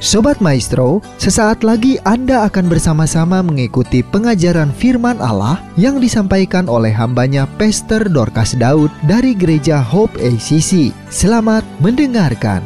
Sobat Maestro, sesaat lagi Anda akan bersama-sama mengikuti pengajaran firman Allah yang disampaikan oleh hambanya Pastor Dorcas Daud dari Gereja Hope ACC. Selamat mendengarkan.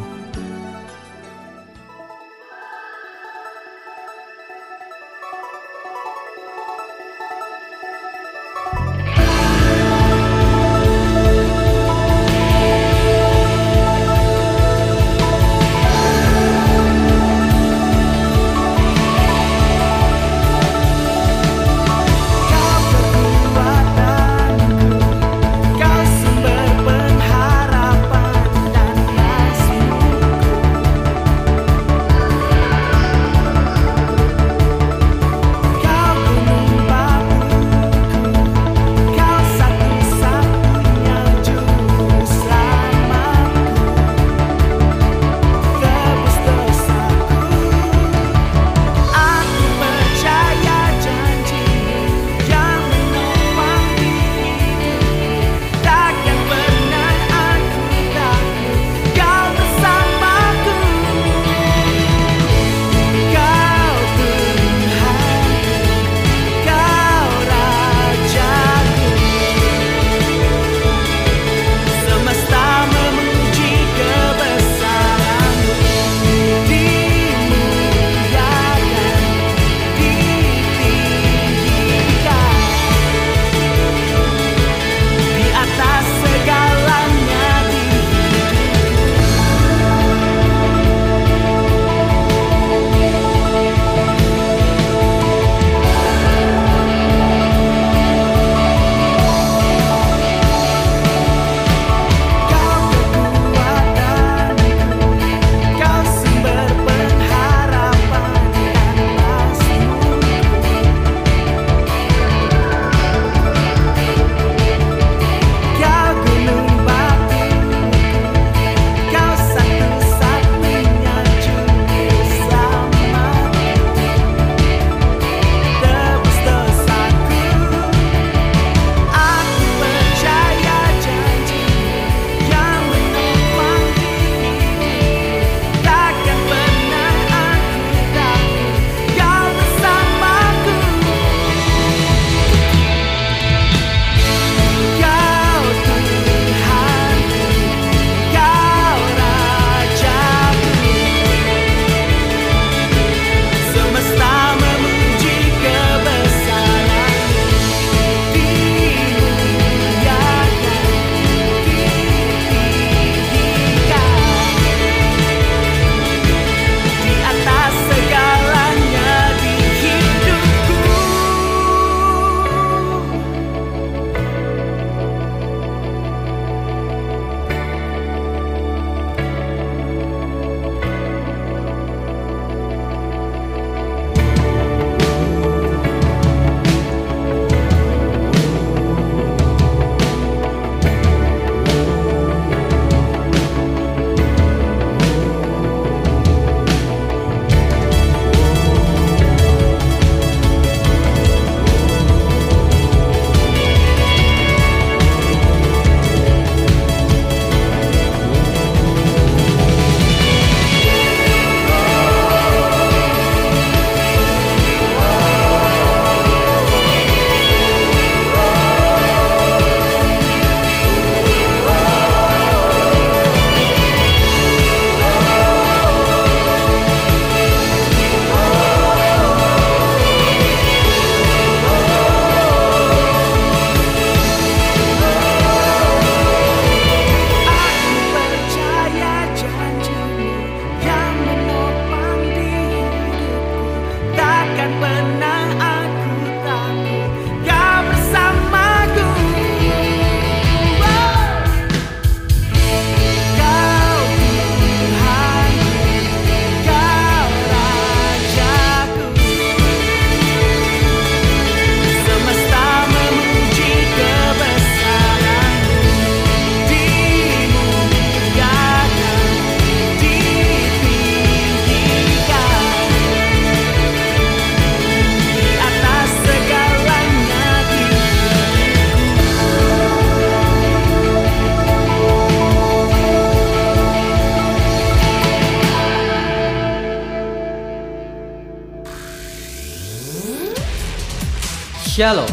Shalom.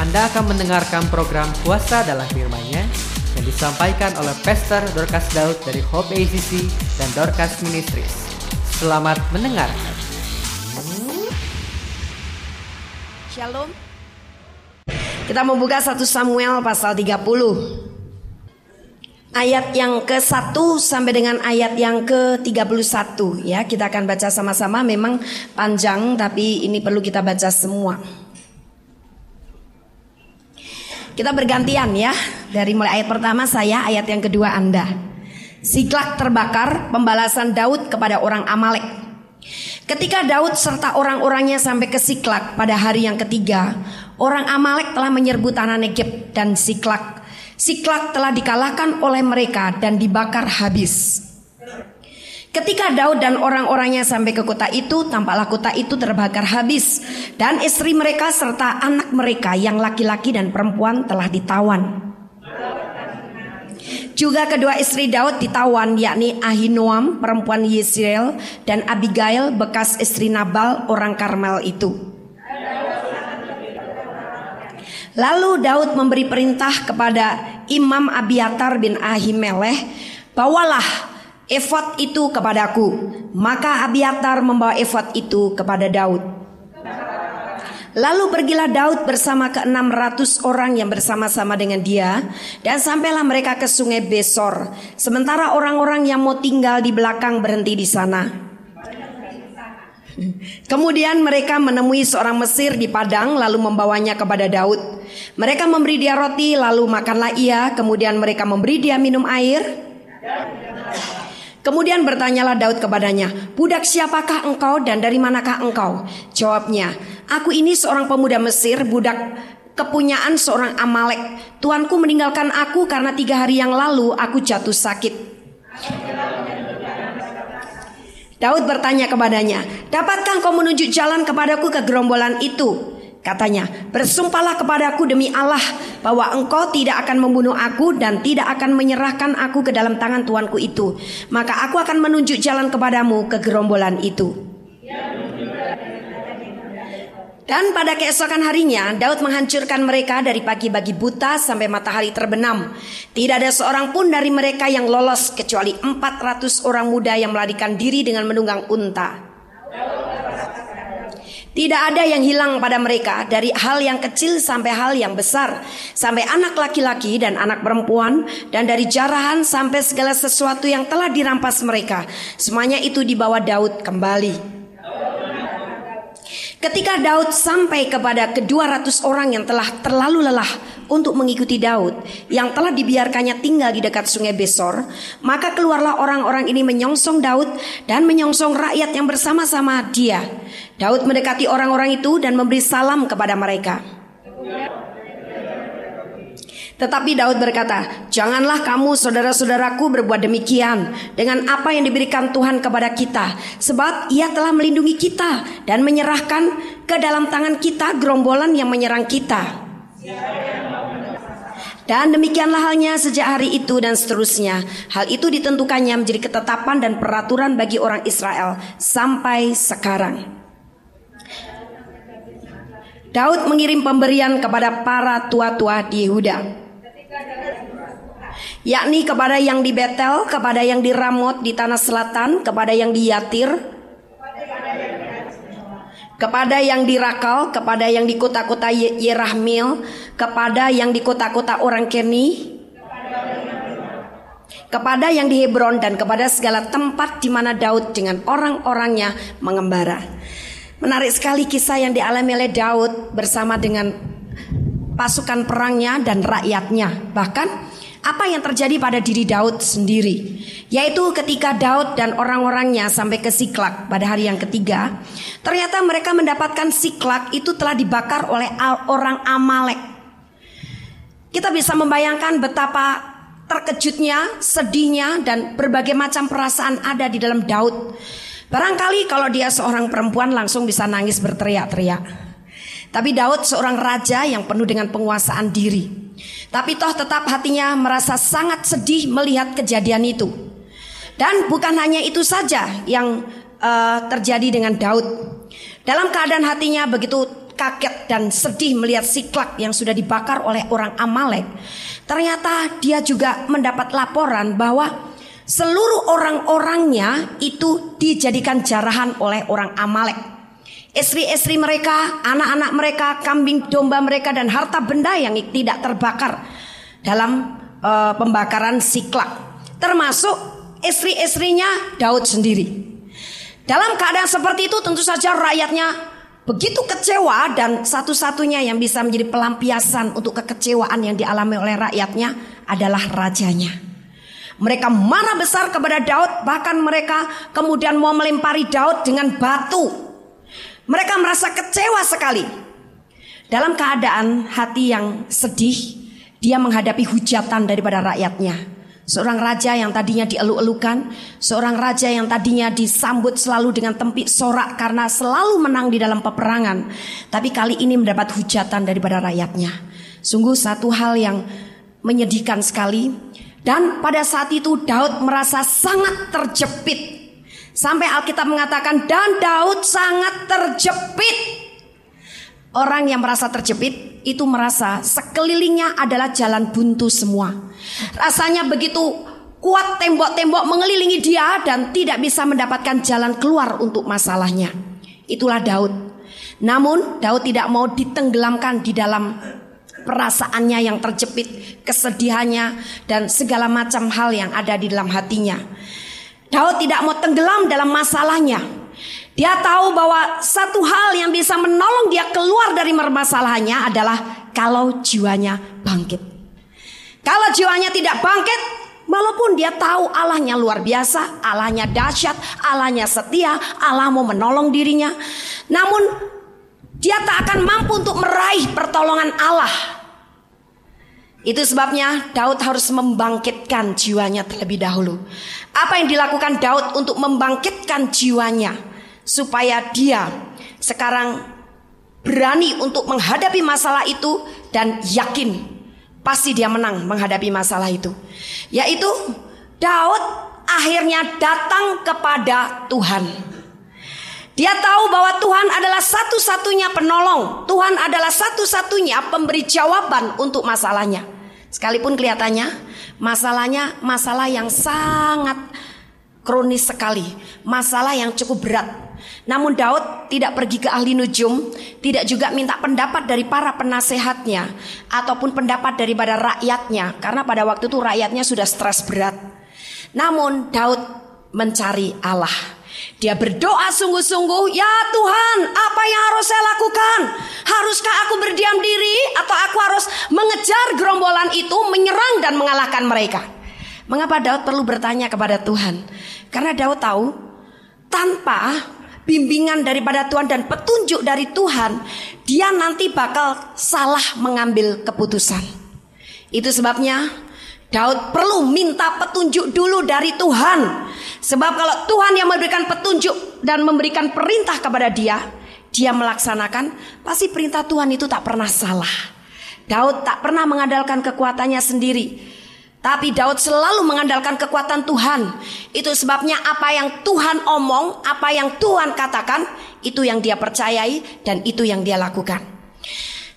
Anda akan mendengarkan program Puasa dalam firman-Nya yang disampaikan oleh Pastor Dorcas Daud dari Hope ACC dan Dorcas Ministries. Selamat mendengarkan. Shalom. Kita membuka 1 Samuel pasal 30. Ayat yang ke-1 sampai dengan ayat yang ke-31 ya. Kita akan baca sama-sama memang panjang tapi ini perlu kita baca semua. Kita bergantian ya. Dari mulai ayat pertama saya, ayat yang kedua Anda. Siklak terbakar, pembalasan Daud kepada orang Amalek. Ketika Daud serta orang-orangnya sampai ke Siklak pada hari yang ketiga, orang Amalek telah menyerbu tanah Negeb dan Siklak. Siklak telah dikalahkan oleh mereka dan dibakar habis. Ketika Daud dan orang-orangnya sampai ke kota itu, tampaklah kota itu terbakar habis, dan istri mereka serta anak mereka yang laki-laki dan perempuan telah ditawan. Juga kedua istri Daud ditawan, yakni Ahinoam, perempuan Yisrael, dan Abigail, bekas istri Nabal, orang Karmel itu. Lalu Daud memberi perintah kepada Imam Abiatar bin Ahimelech, bawalah efod itu kepadaku. Maka Abiatar membawa efod itu kepada Daud. Lalu pergilah Daud bersama ke-600 orang yang bersama-sama dengan dia dan sampailah mereka ke sungai Besor. Sementara orang-orang yang mau tinggal di belakang berhenti di sana. Kemudian mereka menemui seorang Mesir di padang lalu membawanya kepada Daud. Mereka memberi dia roti lalu makanlah ia, kemudian mereka memberi dia minum air. Kemudian bertanyalah Daud kepadanya, "Budak siapakah engkau dan dari manakah engkau?" Jawabnya, "Aku ini seorang pemuda Mesir, budak kepunyaan seorang Amalek. Tuanku meninggalkan aku karena tiga hari yang lalu aku jatuh sakit." Daud bertanya kepadanya, "Dapatkah engkau menunjuk jalan kepadaku ke gerombolan itu?" Katanya, bersumpahlah kepadaku demi Allah bahwa engkau tidak akan membunuh aku dan tidak akan menyerahkan aku ke dalam tangan tuanku itu. Maka aku akan menunjuk jalan kepadamu ke gerombolan itu. Dan pada keesokan harinya Daud menghancurkan mereka dari pagi bagi buta sampai matahari terbenam. Tidak ada seorang pun dari mereka yang lolos kecuali 400 orang muda yang melarikan diri dengan menunggang unta. Tidak ada yang hilang pada mereka dari hal yang kecil sampai hal yang besar, sampai anak laki-laki dan anak perempuan, dan dari jarahan sampai segala sesuatu yang telah dirampas mereka. Semuanya itu dibawa Daud kembali. Ketika Daud sampai kepada kedua ratus orang yang telah terlalu lelah untuk mengikuti Daud yang telah dibiarkannya tinggal di dekat sungai Besor, maka keluarlah orang-orang ini menyongsong Daud dan menyongsong rakyat yang bersama-sama dia. Daud mendekati orang-orang itu dan memberi salam kepada mereka. Tetapi Daud berkata, "Janganlah kamu saudara-saudaraku berbuat demikian dengan apa yang diberikan Tuhan kepada kita, sebab Ia telah melindungi kita dan menyerahkan ke dalam tangan kita gerombolan yang menyerang kita." Dan demikianlah halnya sejak hari itu dan seterusnya. Hal itu ditentukannya menjadi ketetapan dan peraturan bagi orang Israel sampai sekarang. Daud mengirim pemberian kepada para tua-tua di Yehuda yakni kepada yang di Betel, kepada yang di Ramot di tanah selatan, kepada yang di Yatir, kepada yang di Rakal, kepada yang di kota-kota Yerahmil, kepada yang di kota-kota orang Keni, kepada yang di Hebron dan kepada segala tempat di mana Daud dengan orang-orangnya mengembara. Menarik sekali kisah yang dialami oleh Daud bersama dengan pasukan perangnya dan rakyatnya. Bahkan apa yang terjadi pada diri Daud sendiri, yaitu ketika Daud dan orang-orangnya sampai ke Siklak pada hari yang ketiga, ternyata mereka mendapatkan Siklak itu telah dibakar oleh orang Amalek. Kita bisa membayangkan betapa terkejutnya, sedihnya, dan berbagai macam perasaan ada di dalam Daud. Barangkali kalau dia seorang perempuan langsung bisa nangis berteriak-teriak. Tapi Daud seorang raja yang penuh dengan penguasaan diri. Tapi toh tetap hatinya merasa sangat sedih melihat kejadian itu. Dan bukan hanya itu saja yang uh, terjadi dengan Daud. Dalam keadaan hatinya begitu kaget dan sedih melihat Siklak yang sudah dibakar oleh orang Amalek, ternyata dia juga mendapat laporan bahwa seluruh orang-orangnya itu dijadikan jarahan oleh orang Amalek. Istri-istri mereka, anak-anak mereka, kambing domba mereka dan harta benda yang tidak terbakar dalam uh, pembakaran Siklak. Termasuk istri-istrinya Daud sendiri. Dalam keadaan seperti itu tentu saja rakyatnya begitu kecewa dan satu-satunya yang bisa menjadi pelampiasan untuk kekecewaan yang dialami oleh rakyatnya adalah rajanya. Mereka marah besar kepada Daud, bahkan mereka kemudian mau melempari Daud dengan batu. Mereka merasa kecewa sekali. Dalam keadaan hati yang sedih, dia menghadapi hujatan daripada rakyatnya. Seorang raja yang tadinya dielu-elukan, seorang raja yang tadinya disambut selalu dengan tempik sorak karena selalu menang di dalam peperangan, tapi kali ini mendapat hujatan daripada rakyatnya. Sungguh satu hal yang menyedihkan sekali. Dan pada saat itu Daud merasa sangat terjepit. Sampai Alkitab mengatakan dan Daud sangat terjepit. Orang yang merasa terjepit itu merasa sekelilingnya adalah jalan buntu semua. Rasanya begitu kuat tembok-tembok mengelilingi dia dan tidak bisa mendapatkan jalan keluar untuk masalahnya. Itulah Daud. Namun Daud tidak mau ditenggelamkan di dalam perasaannya yang terjepit, kesedihannya dan segala macam hal yang ada di dalam hatinya. Daud tidak mau tenggelam dalam masalahnya. Dia tahu bahwa satu hal yang bisa menolong dia keluar dari permasalahannya adalah kalau jiwanya bangkit. Kalau jiwanya tidak bangkit, walaupun dia tahu Allahnya luar biasa, Allahnya dahsyat, Allahnya setia, Allah mau menolong dirinya, namun dia tak akan mampu untuk meraih pertolongan Allah. Itu sebabnya Daud harus membangkitkan jiwanya terlebih dahulu. Apa yang dilakukan Daud untuk membangkitkan jiwanya? supaya dia sekarang berani untuk menghadapi masalah itu dan yakin pasti dia menang menghadapi masalah itu. Yaitu Daud akhirnya datang kepada Tuhan. Dia tahu bahwa Tuhan adalah satu-satunya penolong. Tuhan adalah satu-satunya pemberi jawaban untuk masalahnya. Sekalipun kelihatannya masalahnya masalah yang sangat kronis sekali, masalah yang cukup berat. Namun Daud tidak pergi ke ahli nujum, tidak juga minta pendapat dari para penasehatnya ataupun pendapat daripada rakyatnya karena pada waktu itu rakyatnya sudah stres berat. Namun Daud mencari Allah. Dia berdoa sungguh-sungguh, "Ya Tuhan, apa yang harus saya lakukan? Haruskah aku berdiam diri atau aku harus mengejar gerombolan itu, menyerang dan mengalahkan mereka?" Mengapa Daud perlu bertanya kepada Tuhan? Karena Daud tahu tanpa bimbingan daripada Tuhan dan petunjuk dari Tuhan, dia nanti bakal salah mengambil keputusan. Itu sebabnya Daud perlu minta petunjuk dulu dari Tuhan. Sebab kalau Tuhan yang memberikan petunjuk dan memberikan perintah kepada dia, dia melaksanakan, pasti perintah Tuhan itu tak pernah salah. Daud tak pernah mengandalkan kekuatannya sendiri. Tapi Daud selalu mengandalkan kekuatan Tuhan. Itu sebabnya apa yang Tuhan omong, apa yang Tuhan katakan, itu yang dia percayai dan itu yang dia lakukan.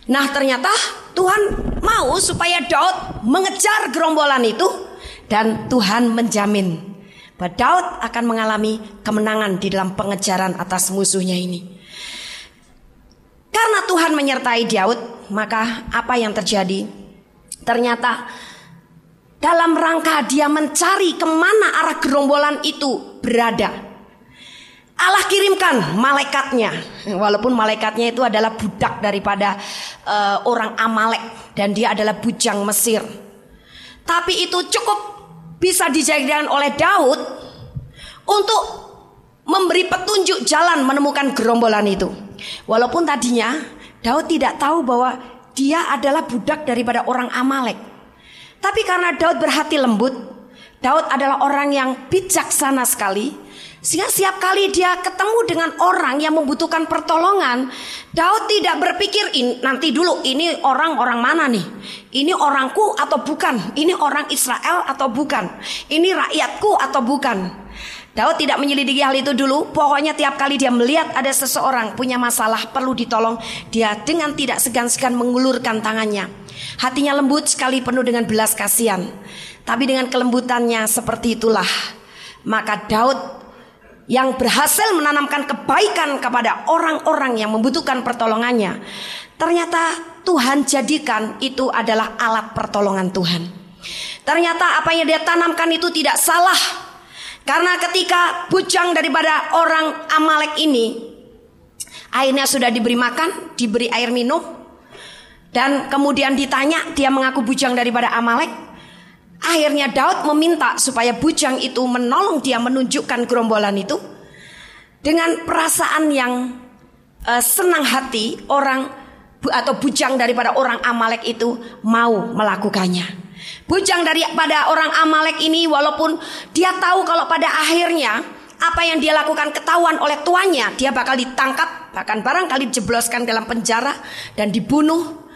Nah ternyata Tuhan mau supaya Daud mengejar gerombolan itu dan Tuhan menjamin bahwa Daud akan mengalami kemenangan di dalam pengejaran atas musuhnya ini. Karena Tuhan menyertai Daud, maka apa yang terjadi? Ternyata dalam rangka dia mencari ke mana arah gerombolan itu berada. Allah kirimkan malaikatnya, walaupun malaikatnya itu adalah budak daripada uh, orang Amalek dan dia adalah bujang Mesir. Tapi itu cukup bisa dijadikan oleh Daud untuk memberi petunjuk jalan menemukan gerombolan itu. Walaupun tadinya Daud tidak tahu bahwa dia adalah budak daripada orang Amalek. Tapi karena Daud berhati lembut, Daud adalah orang yang bijaksana sekali. Sehingga setiap kali dia ketemu dengan orang yang membutuhkan pertolongan, Daud tidak berpikir nanti dulu ini orang-orang mana nih? Ini orangku atau bukan? Ini orang Israel atau bukan? Ini rakyatku atau bukan? Daud tidak menyelidiki hal itu dulu. Pokoknya tiap kali dia melihat ada seseorang punya masalah perlu ditolong, dia dengan tidak segan-segan mengulurkan tangannya. Hatinya lembut sekali penuh dengan belas kasihan. Tapi dengan kelembutannya seperti itulah maka Daud yang berhasil menanamkan kebaikan kepada orang-orang yang membutuhkan pertolongannya. Ternyata Tuhan jadikan itu adalah alat pertolongan Tuhan. Ternyata apa yang dia tanamkan itu tidak salah karena ketika bujang daripada orang Amalek ini airnya sudah diberi makan, diberi air minum dan kemudian ditanya dia mengaku bujang daripada Amalek. Akhirnya Daud meminta supaya bujang itu menolong dia menunjukkan gerombolan itu dengan perasaan yang uh, senang hati orang atau bujang daripada orang Amalek itu mau melakukannya. Bujang daripada orang Amalek ini walaupun dia tahu kalau pada akhirnya apa yang dia lakukan ketahuan oleh tuannya, dia bakal ditangkap, bahkan barangkali dijebloskan dalam penjara dan dibunuh.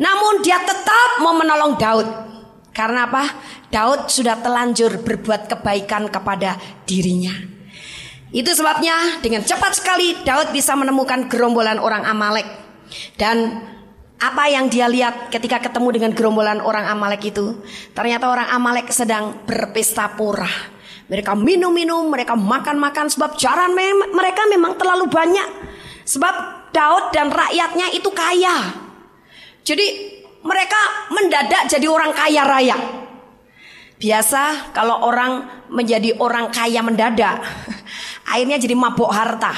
Namun dia tetap mau menolong Daud. Karena apa? Daud sudah telanjur berbuat kebaikan kepada dirinya. Itu sebabnya dengan cepat sekali Daud bisa menemukan gerombolan orang Amalek dan apa yang dia lihat ketika ketemu dengan gerombolan orang Amalek itu? Ternyata orang Amalek sedang berpesta pura. Mereka minum-minum, mereka makan-makan sebab jaran mereka memang terlalu banyak. Sebab Daud dan rakyatnya itu kaya. Jadi mereka mendadak jadi orang kaya raya. Biasa kalau orang menjadi orang kaya mendadak, akhirnya jadi mabuk harta.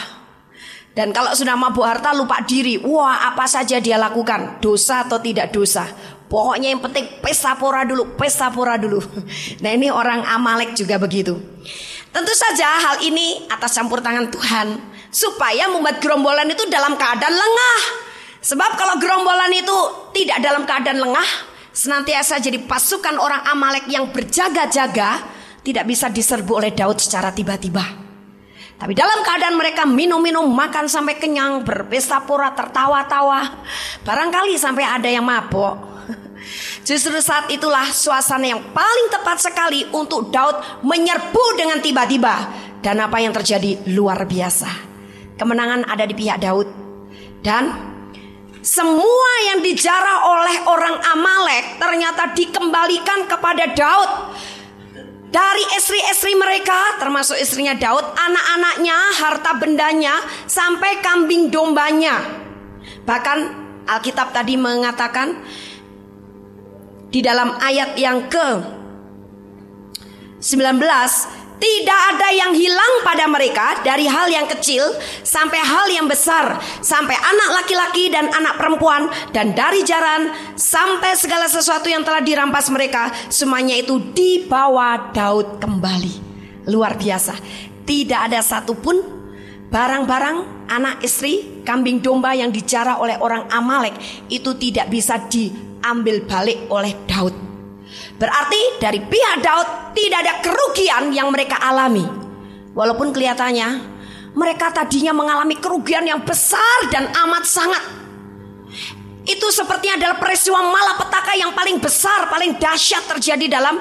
Dan kalau sudah mabuk harta lupa diri, wah apa saja dia lakukan, dosa atau tidak dosa. Pokoknya yang penting pesta pora dulu, pesta pora dulu. Nah ini orang Amalek juga begitu. Tentu saja hal ini atas campur tangan Tuhan supaya membuat gerombolan itu dalam keadaan lengah. Sebab kalau gerombolan itu tidak dalam keadaan lengah, senantiasa jadi pasukan orang Amalek yang berjaga-jaga, tidak bisa diserbu oleh Daud secara tiba-tiba. Tapi dalam keadaan mereka minum-minum, makan sampai kenyang, berpesta pura, tertawa-tawa. Barangkali sampai ada yang mabok. Justru saat itulah suasana yang paling tepat sekali untuk Daud menyerbu dengan tiba-tiba. Dan apa yang terjadi luar biasa. Kemenangan ada di pihak Daud. Dan semua yang dijarah oleh orang Amalek ternyata dikembalikan kepada Daud dari istri-istri mereka, termasuk istrinya Daud, anak-anaknya, harta bendanya, sampai kambing dombanya. Bahkan Alkitab tadi mengatakan di dalam ayat yang ke 19 tidak ada yang hilang pada mereka dari hal yang kecil sampai hal yang besar, sampai anak laki-laki dan anak perempuan, dan dari jaran sampai segala sesuatu yang telah dirampas mereka, semuanya itu dibawa Daud kembali. Luar biasa, tidak ada satupun barang-barang, anak istri, kambing domba yang dijarah oleh orang Amalek itu tidak bisa diambil balik oleh Daud. Berarti dari pihak Daud tidak ada kerugian yang mereka alami. Walaupun kelihatannya mereka tadinya mengalami kerugian yang besar dan amat sangat. Itu sepertinya adalah peristiwa malapetaka yang paling besar, paling dahsyat terjadi dalam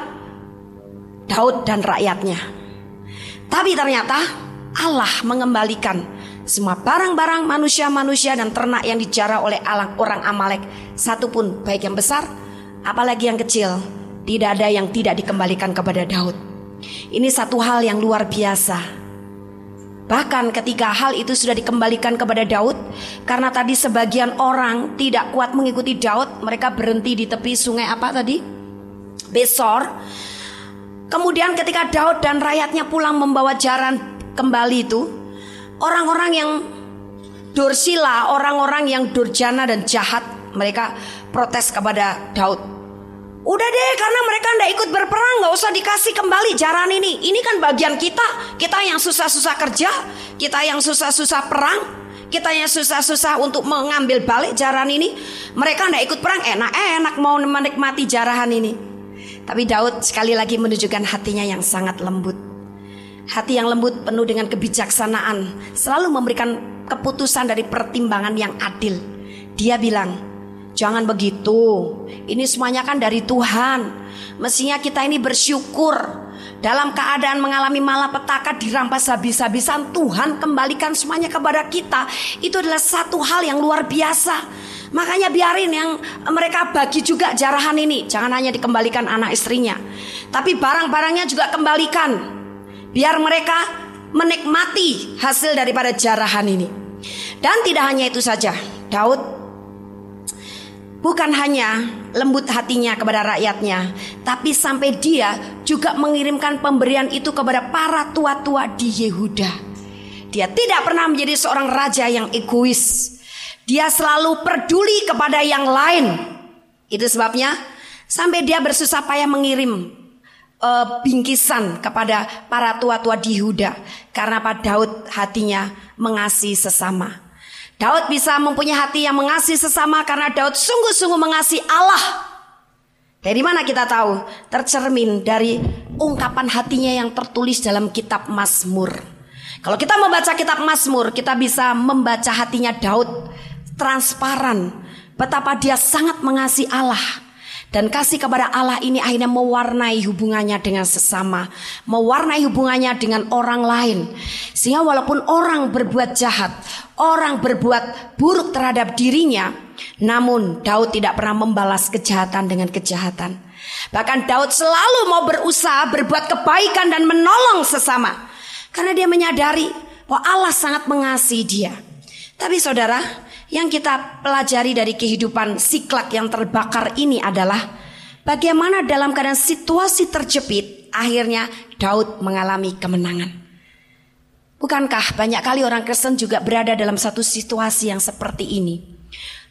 Daud dan rakyatnya. Tapi ternyata Allah mengembalikan semua barang-barang manusia-manusia dan ternak yang dijarah oleh orang Amalek. Satu pun baik yang besar, apalagi yang kecil tidak ada yang tidak dikembalikan kepada Daud. Ini satu hal yang luar biasa. Bahkan ketika hal itu sudah dikembalikan kepada Daud, karena tadi sebagian orang tidak kuat mengikuti Daud, mereka berhenti di tepi sungai apa tadi? Besor. Kemudian ketika Daud dan rakyatnya pulang membawa jaran kembali itu, orang-orang yang dursila, orang-orang yang durjana dan jahat, mereka protes kepada Daud. Udah deh karena mereka ndak ikut berperang nggak usah dikasih kembali jaran ini. Ini kan bagian kita. Kita yang susah-susah kerja, kita yang susah-susah perang, kita yang susah-susah untuk mengambil balik jaran ini. Mereka ndak ikut perang enak-enak mau menikmati jarahan ini. Tapi Daud sekali lagi menunjukkan hatinya yang sangat lembut. Hati yang lembut penuh dengan kebijaksanaan, selalu memberikan keputusan dari pertimbangan yang adil. Dia bilang, Jangan begitu. Ini semuanya kan dari Tuhan. Mestinya kita ini bersyukur dalam keadaan mengalami malapetaka dirampas habis-habisan Tuhan kembalikan semuanya kepada kita. Itu adalah satu hal yang luar biasa. Makanya biarin yang mereka bagi juga jarahan ini. Jangan hanya dikembalikan anak istrinya tapi barang-barangnya juga kembalikan. Biar mereka menikmati hasil daripada jarahan ini. Dan tidak hanya itu saja Daud bukan hanya lembut hatinya kepada rakyatnya, tapi sampai dia juga mengirimkan pemberian itu kepada para tua-tua di Yehuda. Dia tidak pernah menjadi seorang raja yang egois. Dia selalu peduli kepada yang lain. Itu sebabnya sampai dia bersusah payah mengirim uh, bingkisan kepada para tua-tua di Yehuda karena Pak Daud hatinya mengasihi sesama. Daud bisa mempunyai hati yang mengasihi sesama karena Daud sungguh-sungguh mengasihi Allah. Dari mana kita tahu? Tercermin dari ungkapan hatinya yang tertulis dalam kitab Mazmur. Kalau kita membaca kitab Mazmur, kita bisa membaca hatinya Daud transparan betapa dia sangat mengasihi Allah. Dan kasih kepada Allah ini akhirnya mewarnai hubungannya dengan sesama, mewarnai hubungannya dengan orang lain. Sehingga walaupun orang berbuat jahat, orang berbuat buruk terhadap dirinya, namun Daud tidak pernah membalas kejahatan dengan kejahatan. Bahkan Daud selalu mau berusaha berbuat kebaikan dan menolong sesama. Karena dia menyadari bahwa Allah sangat mengasihi dia. Tapi saudara, yang kita pelajari dari kehidupan siklak yang terbakar ini adalah bagaimana dalam keadaan situasi terjepit akhirnya Daud mengalami kemenangan. Bukankah banyak kali orang Kristen juga berada dalam satu situasi yang seperti ini?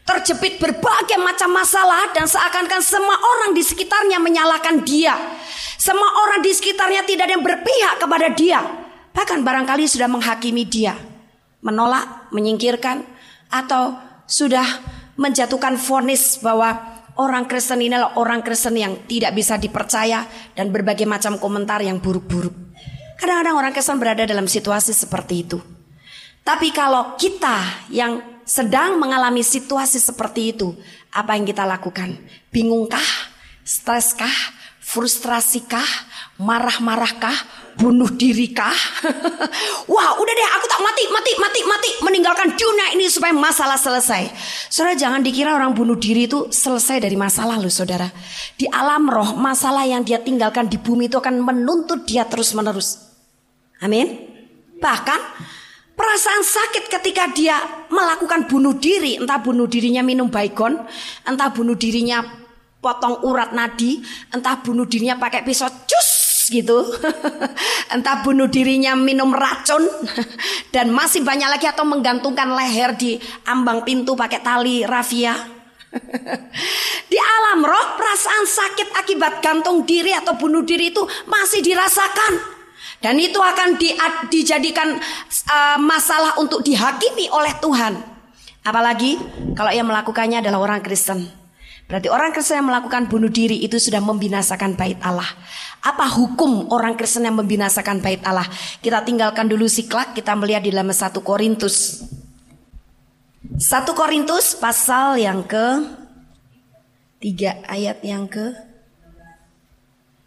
Terjepit berbagai macam masalah dan seakan-akan semua orang di sekitarnya menyalahkan dia. Semua orang di sekitarnya tidak ada yang berpihak kepada dia. Bahkan barangkali sudah menghakimi dia. Menolak, menyingkirkan, atau sudah menjatuhkan vonis bahwa orang Kristen ini adalah orang Kristen yang tidak bisa dipercaya dan berbagai macam komentar yang buruk-buruk. Kadang-kadang orang Kristen berada dalam situasi seperti itu. Tapi kalau kita yang sedang mengalami situasi seperti itu, apa yang kita lakukan? Bingungkah? Streskah? Frustrasikah? Marah-marahkah? Bunuh dirikah? Wah udah deh aku tak mati, mati, mati, mati. Meninggalkan dunia ini supaya masalah selesai. Saudara jangan dikira orang bunuh diri itu selesai dari masalah loh saudara. Di alam roh masalah yang dia tinggalkan di bumi itu akan menuntut dia terus menerus. Amin. Bahkan Perasaan sakit ketika dia melakukan bunuh diri, entah bunuh dirinya minum baygon, entah bunuh dirinya potong urat nadi, entah bunuh dirinya pakai pisau cus gitu. Entah bunuh dirinya minum racun dan masih banyak lagi atau menggantungkan leher di ambang pintu pakai tali rafia. di alam roh perasaan sakit akibat gantung diri atau bunuh diri itu masih dirasakan. Dan itu akan di, dijadikan uh, masalah untuk dihakimi oleh Tuhan. Apalagi kalau yang melakukannya adalah orang Kristen. Berarti orang Kristen yang melakukan bunuh diri itu sudah membinasakan bait Allah. Apa hukum orang Kristen yang membinasakan bait Allah? Kita tinggalkan dulu siklak, kita melihat di dalam 1 Korintus. 1 Korintus pasal yang ke 3 ayat yang ke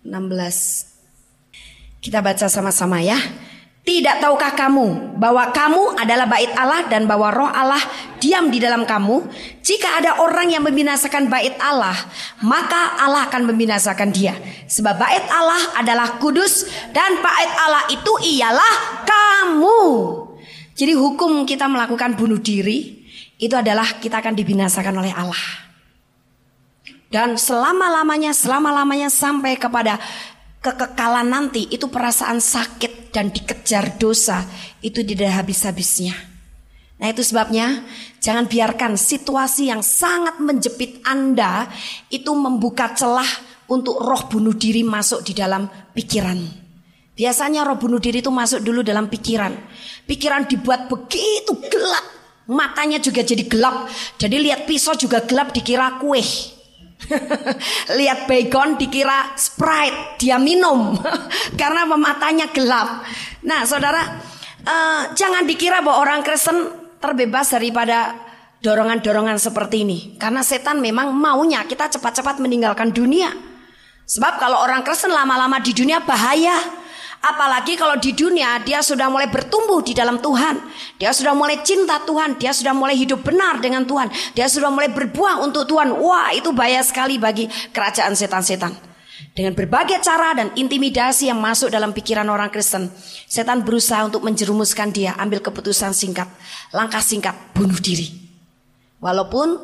16. Kita baca sama-sama ya. Tidak tahukah kamu bahwa kamu adalah bait Allah dan bahwa roh Allah diam di dalam kamu? Jika ada orang yang membinasakan bait Allah, maka Allah akan membinasakan dia. Sebab bait Allah adalah kudus dan bait Allah itu ialah kamu. Jadi hukum kita melakukan bunuh diri itu adalah kita akan dibinasakan oleh Allah. Dan selama-lamanya, selama-lamanya sampai kepada kekekalan nanti itu perasaan sakit dan dikejar dosa itu tidak habis-habisnya. Nah itu sebabnya jangan biarkan situasi yang sangat menjepit Anda itu membuka celah untuk roh bunuh diri masuk di dalam pikiran. Biasanya roh bunuh diri itu masuk dulu dalam pikiran. Pikiran dibuat begitu gelap. Matanya juga jadi gelap. Jadi lihat pisau juga gelap dikira kue. Lihat baygon dikira Sprite, dia minum karena matanya gelap. Nah, saudara, uh, jangan dikira bahwa orang Kristen terbebas daripada dorongan-dorongan seperti ini, karena setan memang maunya kita cepat-cepat meninggalkan dunia. Sebab kalau orang Kristen lama-lama di dunia bahaya. Apalagi kalau di dunia dia sudah mulai bertumbuh di dalam Tuhan. Dia sudah mulai cinta Tuhan. Dia sudah mulai hidup benar dengan Tuhan. Dia sudah mulai berbuah untuk Tuhan. Wah itu bahaya sekali bagi kerajaan setan-setan. Dengan berbagai cara dan intimidasi yang masuk dalam pikiran orang Kristen. Setan berusaha untuk menjerumuskan dia. Ambil keputusan singkat. Langkah singkat. Bunuh diri. Walaupun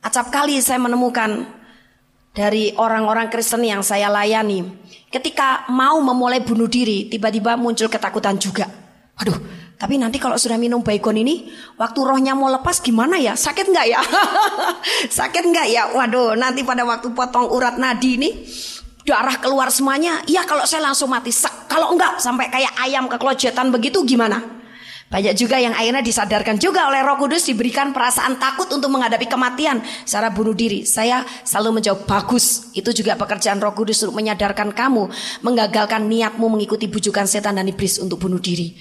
acap kali saya menemukan dari orang-orang Kristen yang saya layani. Ketika mau memulai bunuh diri, tiba-tiba muncul ketakutan juga. Waduh, tapi nanti kalau sudah minum baikon ini, waktu rohnya mau lepas gimana ya? Sakit nggak ya? Sakit nggak ya? Waduh, nanti pada waktu potong urat nadi ini, darah keluar semuanya. Iya kalau saya langsung mati. Kalau enggak sampai kayak ayam kekelojetan begitu gimana? Banyak juga yang akhirnya disadarkan juga oleh Roh Kudus diberikan perasaan takut untuk menghadapi kematian secara bunuh diri. Saya selalu menjawab bagus. Itu juga pekerjaan Roh Kudus untuk menyadarkan kamu menggagalkan niatmu mengikuti bujukan setan dan iblis untuk bunuh diri.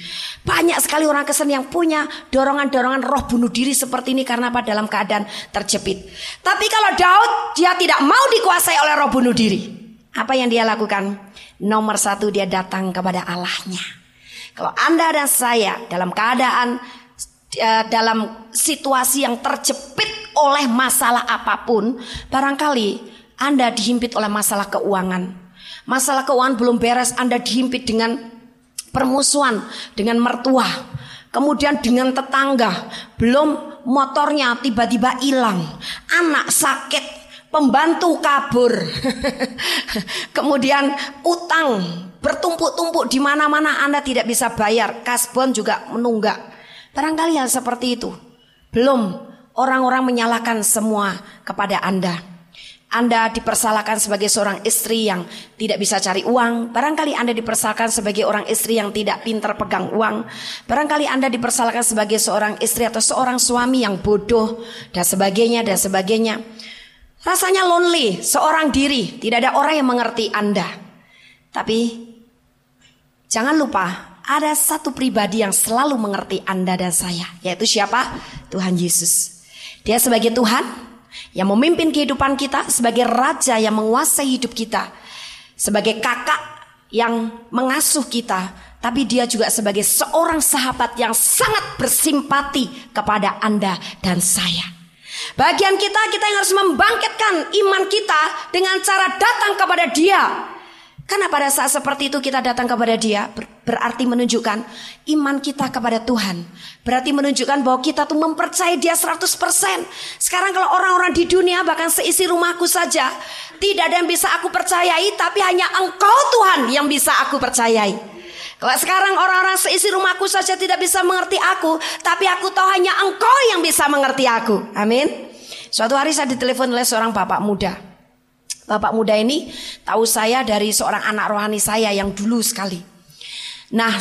Banyak sekali orang kesen yang punya dorongan-dorongan roh bunuh diri seperti ini karena apa? Dalam keadaan terjepit. Tapi kalau Daud dia tidak mau dikuasai oleh roh bunuh diri. Apa yang dia lakukan? Nomor satu dia datang kepada Allahnya. Kalau Anda dan saya dalam keadaan uh, dalam situasi yang terjepit oleh masalah apa pun, barangkali Anda dihimpit oleh masalah keuangan. Masalah keuangan belum beres, Anda dihimpit dengan permusuhan dengan mertua, kemudian dengan tetangga, belum motornya tiba-tiba hilang, anak sakit, pembantu kabur, kemudian utang bertumpuk-tumpuk di mana-mana Anda tidak bisa bayar, kasbon juga menunggak. Barangkali hal seperti itu. Belum orang-orang menyalahkan semua kepada Anda. Anda dipersalahkan sebagai seorang istri yang tidak bisa cari uang. Barangkali Anda dipersalahkan sebagai orang istri yang tidak pintar pegang uang. Barangkali Anda dipersalahkan sebagai seorang istri atau seorang suami yang bodoh dan sebagainya dan sebagainya. Rasanya lonely, seorang diri, tidak ada orang yang mengerti Anda. Tapi Jangan lupa ada satu pribadi yang selalu mengerti Anda dan saya, yaitu siapa? Tuhan Yesus. Dia sebagai Tuhan yang memimpin kehidupan kita, sebagai raja yang menguasai hidup kita, sebagai kakak yang mengasuh kita, tapi dia juga sebagai seorang sahabat yang sangat bersimpati kepada Anda dan saya. Bagian kita, kita yang harus membangkitkan iman kita dengan cara datang kepada Dia karena pada saat seperti itu kita datang kepada dia berarti menunjukkan iman kita kepada Tuhan. Berarti menunjukkan bahwa kita tuh mempercayai dia 100%. Sekarang kalau orang-orang di dunia bahkan seisi rumahku saja tidak ada yang bisa aku percayai tapi hanya engkau Tuhan yang bisa aku percayai. Kalau sekarang orang-orang seisi rumahku saja tidak bisa mengerti aku, tapi aku tahu hanya engkau yang bisa mengerti aku. Amin. Suatu hari saya ditelepon oleh seorang bapak muda. Bapak muda ini tahu saya dari seorang anak rohani saya yang dulu sekali. Nah,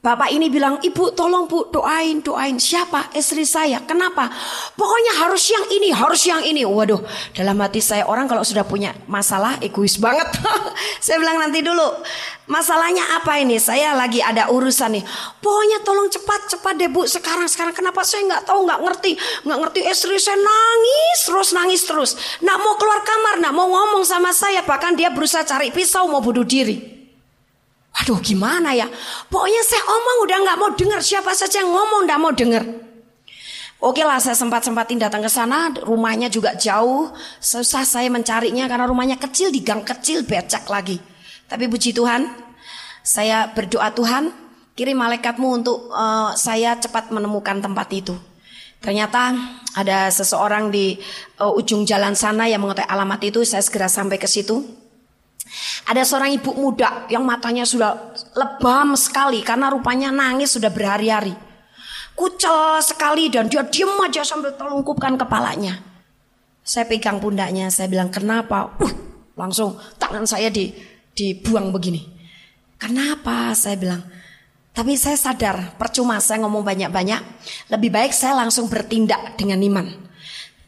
Bapak ini bilang, ibu tolong bu doain, doain. Siapa? Istri saya. Kenapa? Pokoknya harus yang ini, harus yang ini. Waduh, dalam hati saya orang kalau sudah punya masalah egois banget. saya bilang nanti dulu. Masalahnya apa ini? Saya lagi ada urusan nih. Pokoknya tolong cepat, cepat deh bu. Sekarang, sekarang kenapa saya nggak tahu, nggak ngerti, nggak ngerti. Istri saya nangis terus, nangis terus. Nggak mau keluar kamar, nggak mau ngomong sama saya. Bahkan dia berusaha cari pisau mau bunuh diri. Aduh gimana ya? Pokoknya saya omong udah nggak mau dengar siapa saja yang ngomong nggak mau dengar. Oke lah saya sempat sempatin datang ke sana rumahnya juga jauh susah saya mencarinya karena rumahnya kecil di gang kecil becak lagi. Tapi puji Tuhan saya berdoa Tuhan kirim malaikatmu untuk uh, saya cepat menemukan tempat itu. Ternyata ada seseorang di uh, ujung jalan sana yang mengetahui alamat itu saya segera sampai ke situ. Ada seorang ibu muda yang matanya sudah lebam sekali karena rupanya nangis sudah berhari-hari. Kucel sekali dan dia diam aja sambil telungkupkan kepalanya. Saya pegang pundaknya, saya bilang kenapa? Uh, langsung tangan saya di dibuang begini. Kenapa? Saya bilang. Tapi saya sadar, percuma saya ngomong banyak-banyak. Lebih baik saya langsung bertindak dengan iman.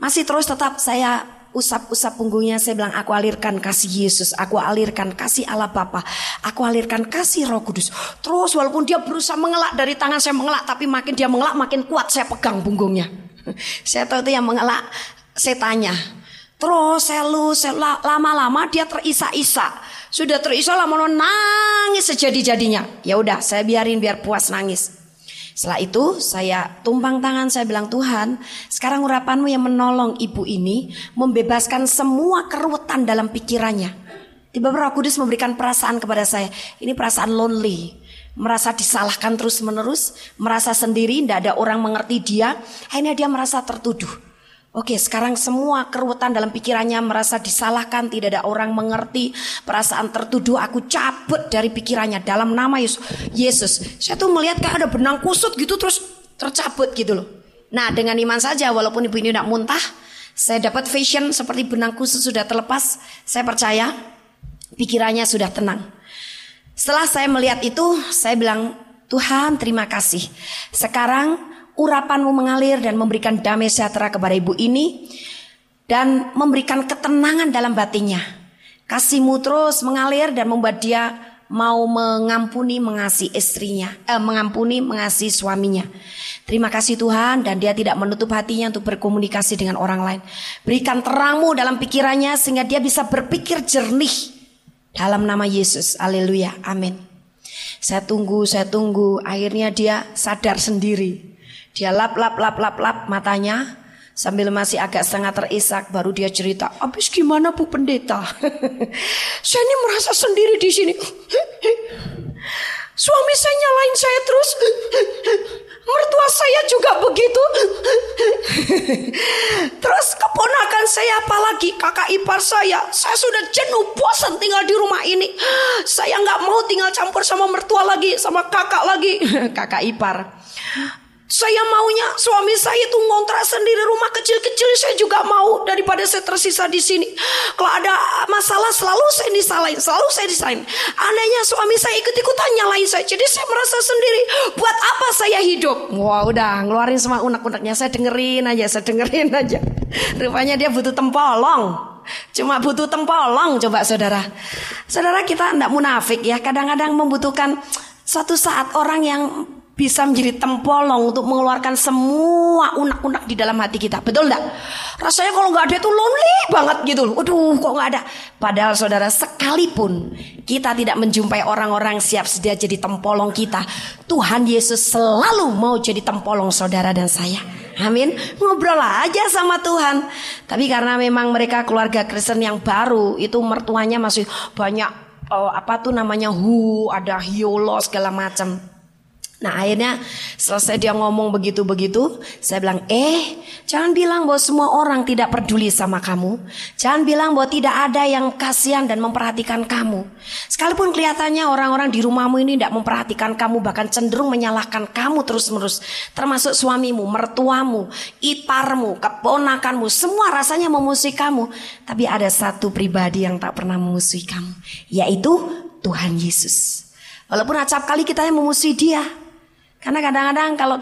Masih terus tetap saya usap-usap punggungnya saya bilang aku alirkan kasih Yesus, aku alirkan kasih Allah Bapa, aku alirkan kasih Roh Kudus. Terus walaupun dia berusaha mengelak dari tangan saya mengelak, tapi makin dia mengelak makin kuat saya pegang punggungnya. saya tahu itu yang mengelak, saya tanya, Terus selu, lama-lama dia terisak-isak. Sudah terisak lama nangis sejadi-jadinya. Ya udah, saya biarin biar puas nangis. Setelah itu saya tumpang tangan saya bilang Tuhan sekarang urapanmu yang menolong ibu ini membebaskan semua kerutan dalam pikirannya. Tiba-tiba Roh Kudus memberikan perasaan kepada saya. Ini perasaan lonely. Merasa disalahkan terus menerus. Merasa sendiri, tidak ada orang mengerti dia. Akhirnya dia merasa tertuduh. Oke, sekarang semua keruwetan dalam pikirannya merasa disalahkan, tidak ada orang mengerti, perasaan tertuduh aku cabut dari pikirannya dalam nama Yesus. Yesus. Saya tuh melihat kayak ada benang kusut gitu terus tercabut gitu loh. Nah, dengan iman saja walaupun ibu ini tidak muntah, saya dapat vision seperti benang kusut sudah terlepas. Saya percaya pikirannya sudah tenang. Setelah saya melihat itu, saya bilang, "Tuhan, terima kasih." Sekarang urapanmu mengalir dan memberikan damai sejahtera kepada ibu ini dan memberikan ketenangan dalam batinnya. Kasihmu terus mengalir dan membuat dia mau mengampuni mengasihi istrinya, eh, mengampuni mengasihi suaminya. Terima kasih Tuhan dan dia tidak menutup hatinya untuk berkomunikasi dengan orang lain. Berikan terangmu dalam pikirannya sehingga dia bisa berpikir jernih dalam nama Yesus. Haleluya. Amin. Saya tunggu, saya tunggu. Akhirnya dia sadar sendiri. Dia lap lap lap lap lap matanya sambil masih agak setengah terisak baru dia cerita, "Habis gimana Bu Pendeta? saya ini merasa sendiri di sini. Suami saya nyalain saya terus. Mertua saya juga begitu. Terus keponakan saya apalagi kakak ipar saya. Saya sudah jenuh bosan tinggal di rumah ini. Saya nggak mau tinggal campur sama mertua lagi, sama kakak lagi. kakak ipar. Saya maunya suami saya itu ngontrak sendiri rumah kecil-kecil saya juga mau daripada saya tersisa di sini. Kalau ada masalah selalu saya disalahin, selalu saya disalahin. Anehnya suami saya ikut-ikutan nyalain saya. Jadi saya merasa sendiri, buat apa saya hidup? Wah udah ngeluarin semua unek-uneknya. Saya dengerin aja, saya dengerin aja. Rupanya dia butuh tempolong. Cuma butuh tempolong coba saudara. Saudara kita tidak munafik ya. Kadang-kadang membutuhkan suatu saat orang yang bisa menjadi tempolong untuk mengeluarkan semua unak-unak di dalam hati kita. Betul enggak? Rasanya kalau nggak ada itu lonely banget gitu loh. Waduh, kok nggak ada? Padahal saudara sekalipun kita tidak menjumpai orang-orang siap sedia jadi tempolong kita, Tuhan Yesus selalu mau jadi tempolong saudara dan saya. Amin. Ngobrol aja sama Tuhan. Tapi karena memang mereka keluarga Kristen yang baru, itu mertuanya masih banyak oh, apa tuh namanya hu, ada hiolo segala macam. Nah akhirnya selesai dia ngomong begitu-begitu Saya bilang eh jangan bilang bahwa semua orang tidak peduli sama kamu. Jangan bilang bahwa tidak ada yang kasihan dan memperhatikan kamu. Sekalipun kelihatannya orang-orang di rumahmu ini tidak memperhatikan kamu Bahkan cenderung menyalahkan kamu terus-menerus. Termasuk suamimu, mertuamu, iparmu, keponakanmu Semua rasanya memusuhi kamu. Tapi ada satu pribadi yang tak pernah memusuhi kamu Yaitu Tuhan Yesus. Walaupun acap kali kita yang memusuhi dia karena kadang-kadang kalau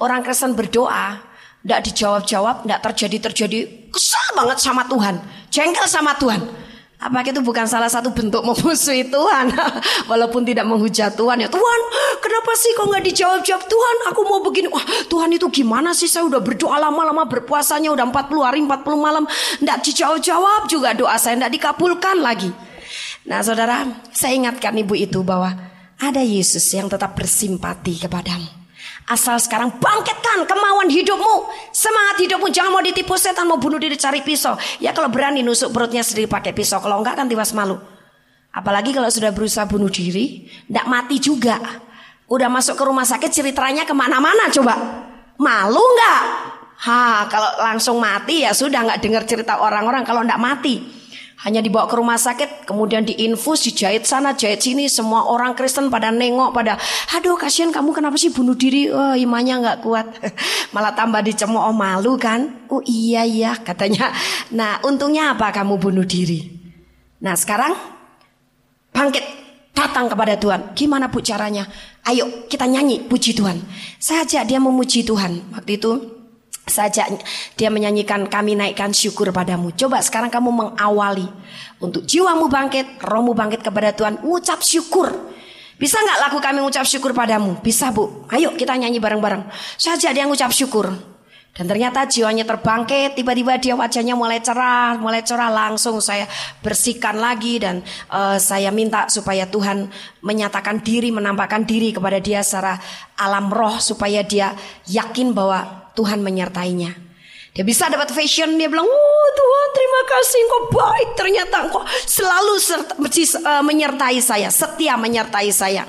orang Kristen berdoa, tidak dijawab-jawab, tidak terjadi-terjadi, kesal banget sama Tuhan, jengkel sama Tuhan. Apakah itu bukan salah satu bentuk memusuhi Tuhan? Walaupun tidak menghujat Tuhan ya Tuhan kenapa sih kok nggak dijawab-jawab? Tuhan aku mau begini. Wah Tuhan itu gimana sih? Saya udah berdoa lama-lama berpuasanya udah 40 hari 40 malam. Nggak dijawab-jawab juga doa saya nggak dikabulkan lagi. Nah saudara saya ingatkan ibu itu bahwa ada Yesus yang tetap bersimpati kepadamu. Asal sekarang bangkitkan kemauan hidupmu. Semangat hidupmu. Jangan mau ditipu setan. Mau bunuh diri cari pisau. Ya kalau berani nusuk perutnya sendiri pakai pisau. Kalau enggak kan tiwas malu. Apalagi kalau sudah berusaha bunuh diri. Tidak mati juga. Udah masuk ke rumah sakit ceritanya ke mana-mana coba. Malu enggak? Ha, kalau langsung mati ya sudah nggak dengar cerita orang-orang kalau enggak mati. Hanya dibawa ke rumah sakit, kemudian diinfus, dijahit sana, jahit sini. Semua orang Kristen pada nengok, pada, aduh kasihan kamu kenapa sih bunuh diri? Oh, imannya nggak kuat. Malah tambah dicemooh, oh malu kan? Oh iya iya katanya. Nah untungnya apa kamu bunuh diri? Nah sekarang bangkit datang kepada Tuhan. Gimana bu caranya? Ayo kita nyanyi puji Tuhan. Saya ajak dia memuji Tuhan. Waktu itu saja dia menyanyikan kami naikkan syukur padamu. Coba sekarang kamu mengawali untuk jiwamu bangkit, rohmu bangkit kepada Tuhan, ucap syukur. Bisa nggak laku kami ucap syukur padamu? Bisa bu. Ayo kita nyanyi bareng-bareng. Saja dia ngucap syukur. Dan ternyata jiwanya terbangkit, tiba-tiba dia wajahnya mulai cerah, mulai cerah langsung saya bersihkan lagi dan uh, saya minta supaya Tuhan menyatakan diri, menampakkan diri kepada dia secara alam roh supaya dia yakin bahwa Tuhan menyertainya. Dia bisa dapat fashion, dia bilang, oh Tuhan terima kasih engkau baik. Ternyata engkau selalu serta, uh, menyertai saya, setia menyertai saya.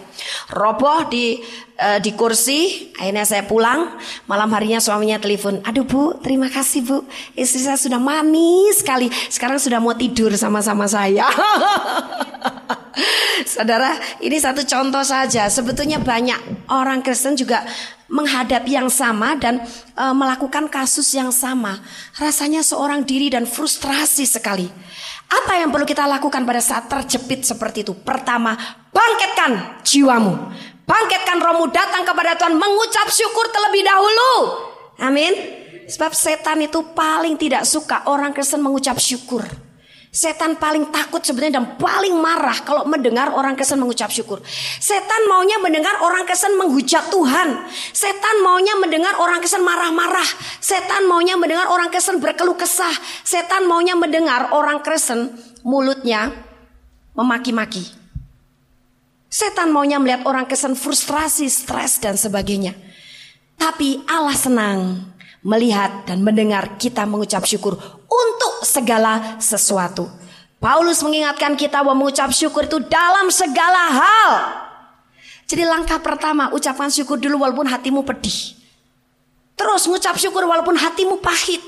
Roboh di uh, di kursi, akhirnya saya pulang. Malam harinya suaminya telepon, aduh bu, terima kasih bu. Istri saya sudah manis sekali, sekarang sudah mau tidur sama-sama saya. Saudara, ini satu contoh saja. Sebetulnya banyak orang Kristen juga menghadapi yang sama dan e, melakukan kasus yang sama. Rasanya seorang diri dan frustrasi sekali. Apa yang perlu kita lakukan pada saat terjepit seperti itu? Pertama, bangkitkan jiwamu. Bangkitkan rohmu datang kepada Tuhan mengucap syukur terlebih dahulu. Amin. Sebab setan itu paling tidak suka orang Kristen mengucap syukur. Setan paling takut sebenarnya dan paling marah kalau mendengar orang Kristen mengucap syukur. Setan maunya mendengar orang Kristen menghujat Tuhan. Setan maunya mendengar orang Kristen marah-marah. Setan maunya mendengar orang Kristen berkeluh kesah. Setan maunya mendengar orang Kristen mulutnya memaki-maki. Setan maunya melihat orang Kristen frustrasi, stres dan sebagainya. Tapi Allah senang melihat dan mendengar kita mengucap syukur untuk segala sesuatu. Paulus mengingatkan kita bahwa mengucap syukur itu dalam segala hal. Jadi langkah pertama ucapkan syukur dulu walaupun hatimu pedih. Terus mengucap syukur walaupun hatimu pahit.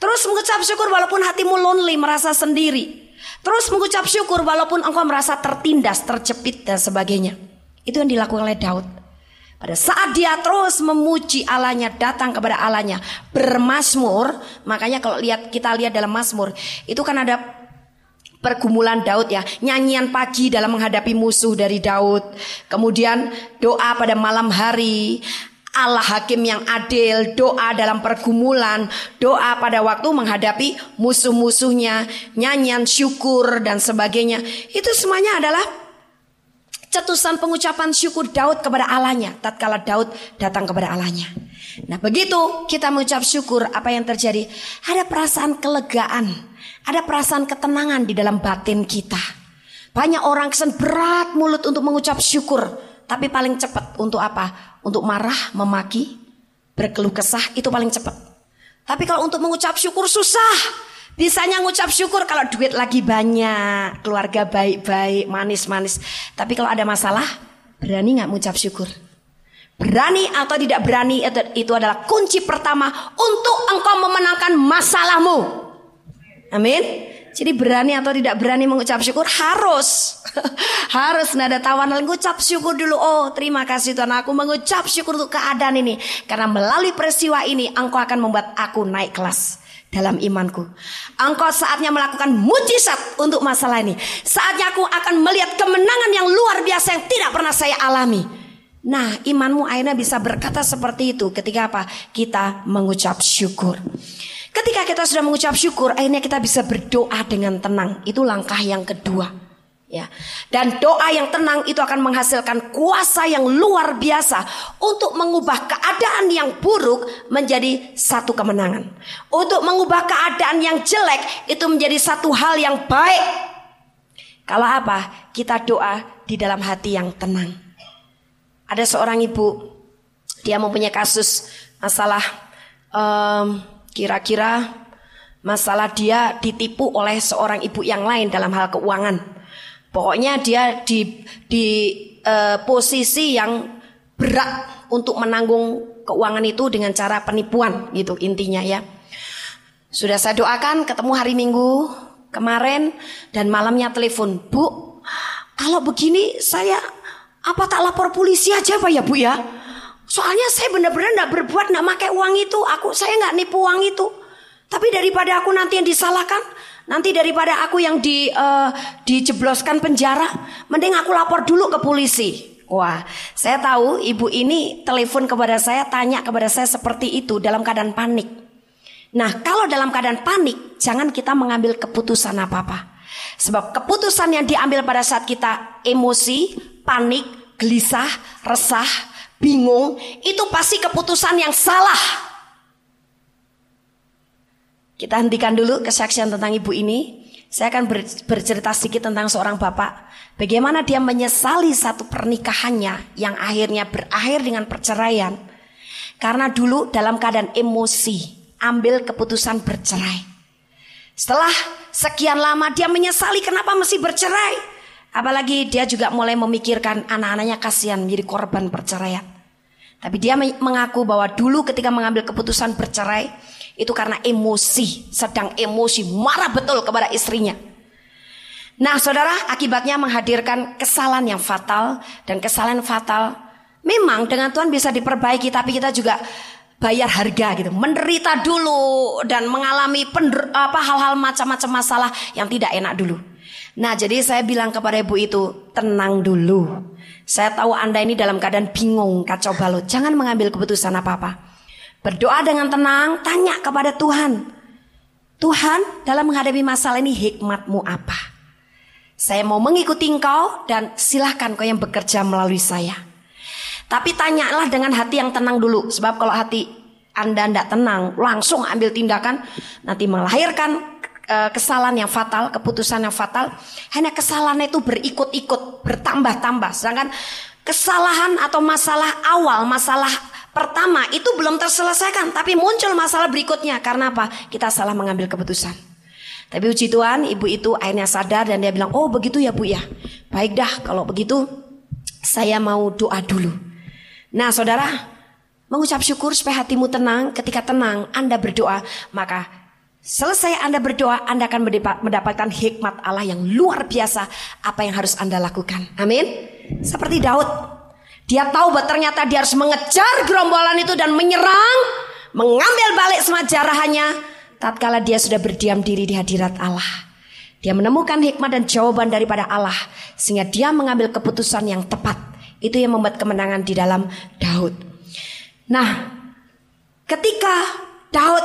Terus mengucap syukur walaupun hatimu lonely, merasa sendiri. Terus mengucap syukur walaupun engkau merasa tertindas, terjepit dan sebagainya. Itu yang dilakukan oleh Daud. Pada saat dia terus memuji Allahnya, datang kepada Allahnya, bermasmur, makanya kalau lihat kita lihat dalam Mazmur, itu kan ada pergumulan Daud ya, nyanyian pagi dalam menghadapi musuh dari Daud, kemudian doa pada malam hari, Allah hakim yang adil, doa dalam pergumulan, doa pada waktu menghadapi musuh-musuhnya, nyanyian syukur dan sebagainya. Itu semuanya adalah cetusan pengucapan syukur Daud kepada Allahnya tatkala Daud datang kepada Allahnya. Nah, begitu kita mengucap syukur, apa yang terjadi? Ada perasaan kelegaan, ada perasaan ketenangan di dalam batin kita. Banyak orang kesan berat mulut untuk mengucap syukur, tapi paling cepat untuk apa? Untuk marah, memaki, berkeluh kesah itu paling cepat. Tapi kalau untuk mengucap syukur susah. Bisanya ngucap syukur kalau duit lagi banyak, keluarga baik-baik, manis-manis. Tapi kalau ada masalah, berani nggak mengucap syukur? Berani atau tidak berani itu, itu adalah kunci pertama untuk engkau memenangkan masalahmu. Amin. Jadi berani atau tidak berani mengucap syukur harus harus nada tawanan mengucap syukur dulu. Oh terima kasih Tuhan aku mengucap syukur untuk keadaan ini karena melalui peristiwa ini engkau akan membuat aku naik kelas dalam imanku. Engkau saatnya melakukan mujizat untuk masalah ini. Saatnya aku akan melihat kemenangan yang luar biasa yang tidak pernah saya alami. Nah, imanmu akhirnya bisa berkata seperti itu ketika apa? Kita mengucap syukur. Ketika kita sudah mengucap syukur, akhirnya kita bisa berdoa dengan tenang. Itu langkah yang kedua. Ya. Dan doa yang tenang itu akan menghasilkan kuasa yang luar biasa untuk mengubah keadaan yang buruk menjadi satu kemenangan. Untuk mengubah keadaan yang jelek itu menjadi satu hal yang baik. Kalau apa? Kita doa di dalam hati yang tenang. Ada seorang ibu, dia mempunyai kasus masalah kira kira-kira masalah dia ditipu oleh seorang ibu yang lain dalam hal keuangan. Pokoknya dia di di uh, posisi yang berat untuk menanggung keuangan itu dengan cara penipuan gitu intinya ya. Sudah saya doakan ketemu hari Minggu kemarin dan malamnya telepon, "Bu, kalau begini saya apa tak lapor polisi aja Pak ya, Bu ya?" Soalnya saya benar-benar nggak berbuat nggak pakai uang itu, aku saya nggak nipu uang itu. Tapi daripada aku nanti yang disalahkan, Nanti daripada aku yang di uh, dijebloskan penjara, mending aku lapor dulu ke polisi. Wah, saya tahu ibu ini telepon kepada saya, tanya kepada saya seperti itu dalam keadaan panik. Nah, kalau dalam keadaan panik, jangan kita mengambil keputusan apa-apa. Sebab keputusan yang diambil pada saat kita emosi, panik, gelisah, resah, bingung, itu pasti keputusan yang salah. Kita hentikan dulu kesaksian tentang ibu ini. Saya akan ber, bercerita sedikit tentang seorang bapak. Bagaimana dia menyesali satu pernikahannya yang akhirnya berakhir dengan perceraian. Karena dulu dalam keadaan emosi, ambil keputusan bercerai. Setelah sekian lama dia menyesali kenapa mesti bercerai. Apalagi dia juga mulai memikirkan anak-anaknya kasihan menjadi korban perceraian. Tapi dia mengaku bahwa dulu ketika mengambil keputusan bercerai itu karena emosi, sedang emosi, marah betul kepada istrinya. Nah, saudara, akibatnya menghadirkan kesalahan yang fatal dan kesalahan fatal memang dengan Tuhan bisa diperbaiki, tapi kita juga bayar harga gitu, menderita dulu dan mengalami hal-hal macam-macam masalah yang tidak enak dulu. Nah, jadi saya bilang kepada ibu itu, tenang dulu. Saya tahu Anda ini dalam keadaan bingung, kacau balau. Jangan mengambil keputusan apa-apa. Berdoa dengan tenang, tanya kepada Tuhan. Tuhan, dalam menghadapi masalah ini hikmatmu apa? Saya mau mengikuti engkau dan silahkan kau yang bekerja melalui saya. Tapi tanyalah dengan hati yang tenang dulu. Sebab kalau hati Anda tidak tenang, langsung ambil tindakan, nanti melahirkan kesalahan yang fatal, keputusan yang fatal, hanya kesalahan itu berikut-ikut, bertambah-tambah. Sedangkan kesalahan atau masalah awal, masalah pertama itu belum terselesaikan, tapi muncul masalah berikutnya. Karena apa? Kita salah mengambil keputusan. Tapi uji Tuhan, ibu itu akhirnya sadar dan dia bilang, oh begitu ya bu ya. Baik dah kalau begitu saya mau doa dulu. Nah saudara, mengucap syukur supaya hatimu tenang. Ketika tenang, Anda berdoa, maka Selesai Anda berdoa, Anda akan mendapatkan hikmat Allah yang luar biasa apa yang harus Anda lakukan. Amin. Seperti Daud. Dia tahu bahwa ternyata dia harus mengejar gerombolan itu dan menyerang, mengambil balik semua jarahannya tatkala dia sudah berdiam diri di hadirat Allah. Dia menemukan hikmat dan jawaban daripada Allah sehingga dia mengambil keputusan yang tepat. Itu yang membuat kemenangan di dalam Daud. Nah, ketika Daud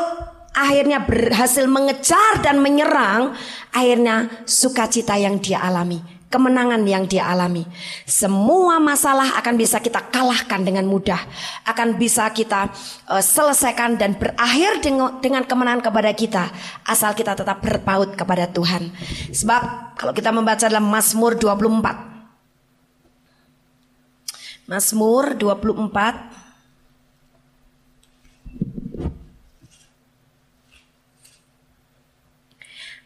akhirnya berhasil mengejar dan menyerang, akhirnya sukacita yang dia alami, kemenangan yang dia alami. Semua masalah akan bisa kita kalahkan dengan mudah, akan bisa kita uh, selesaikan dan berakhir dengan, dengan kemenangan kepada kita, asal kita tetap berpaut kepada Tuhan. Sebab kalau kita membaca dalam Mazmur 24 Mazmur 24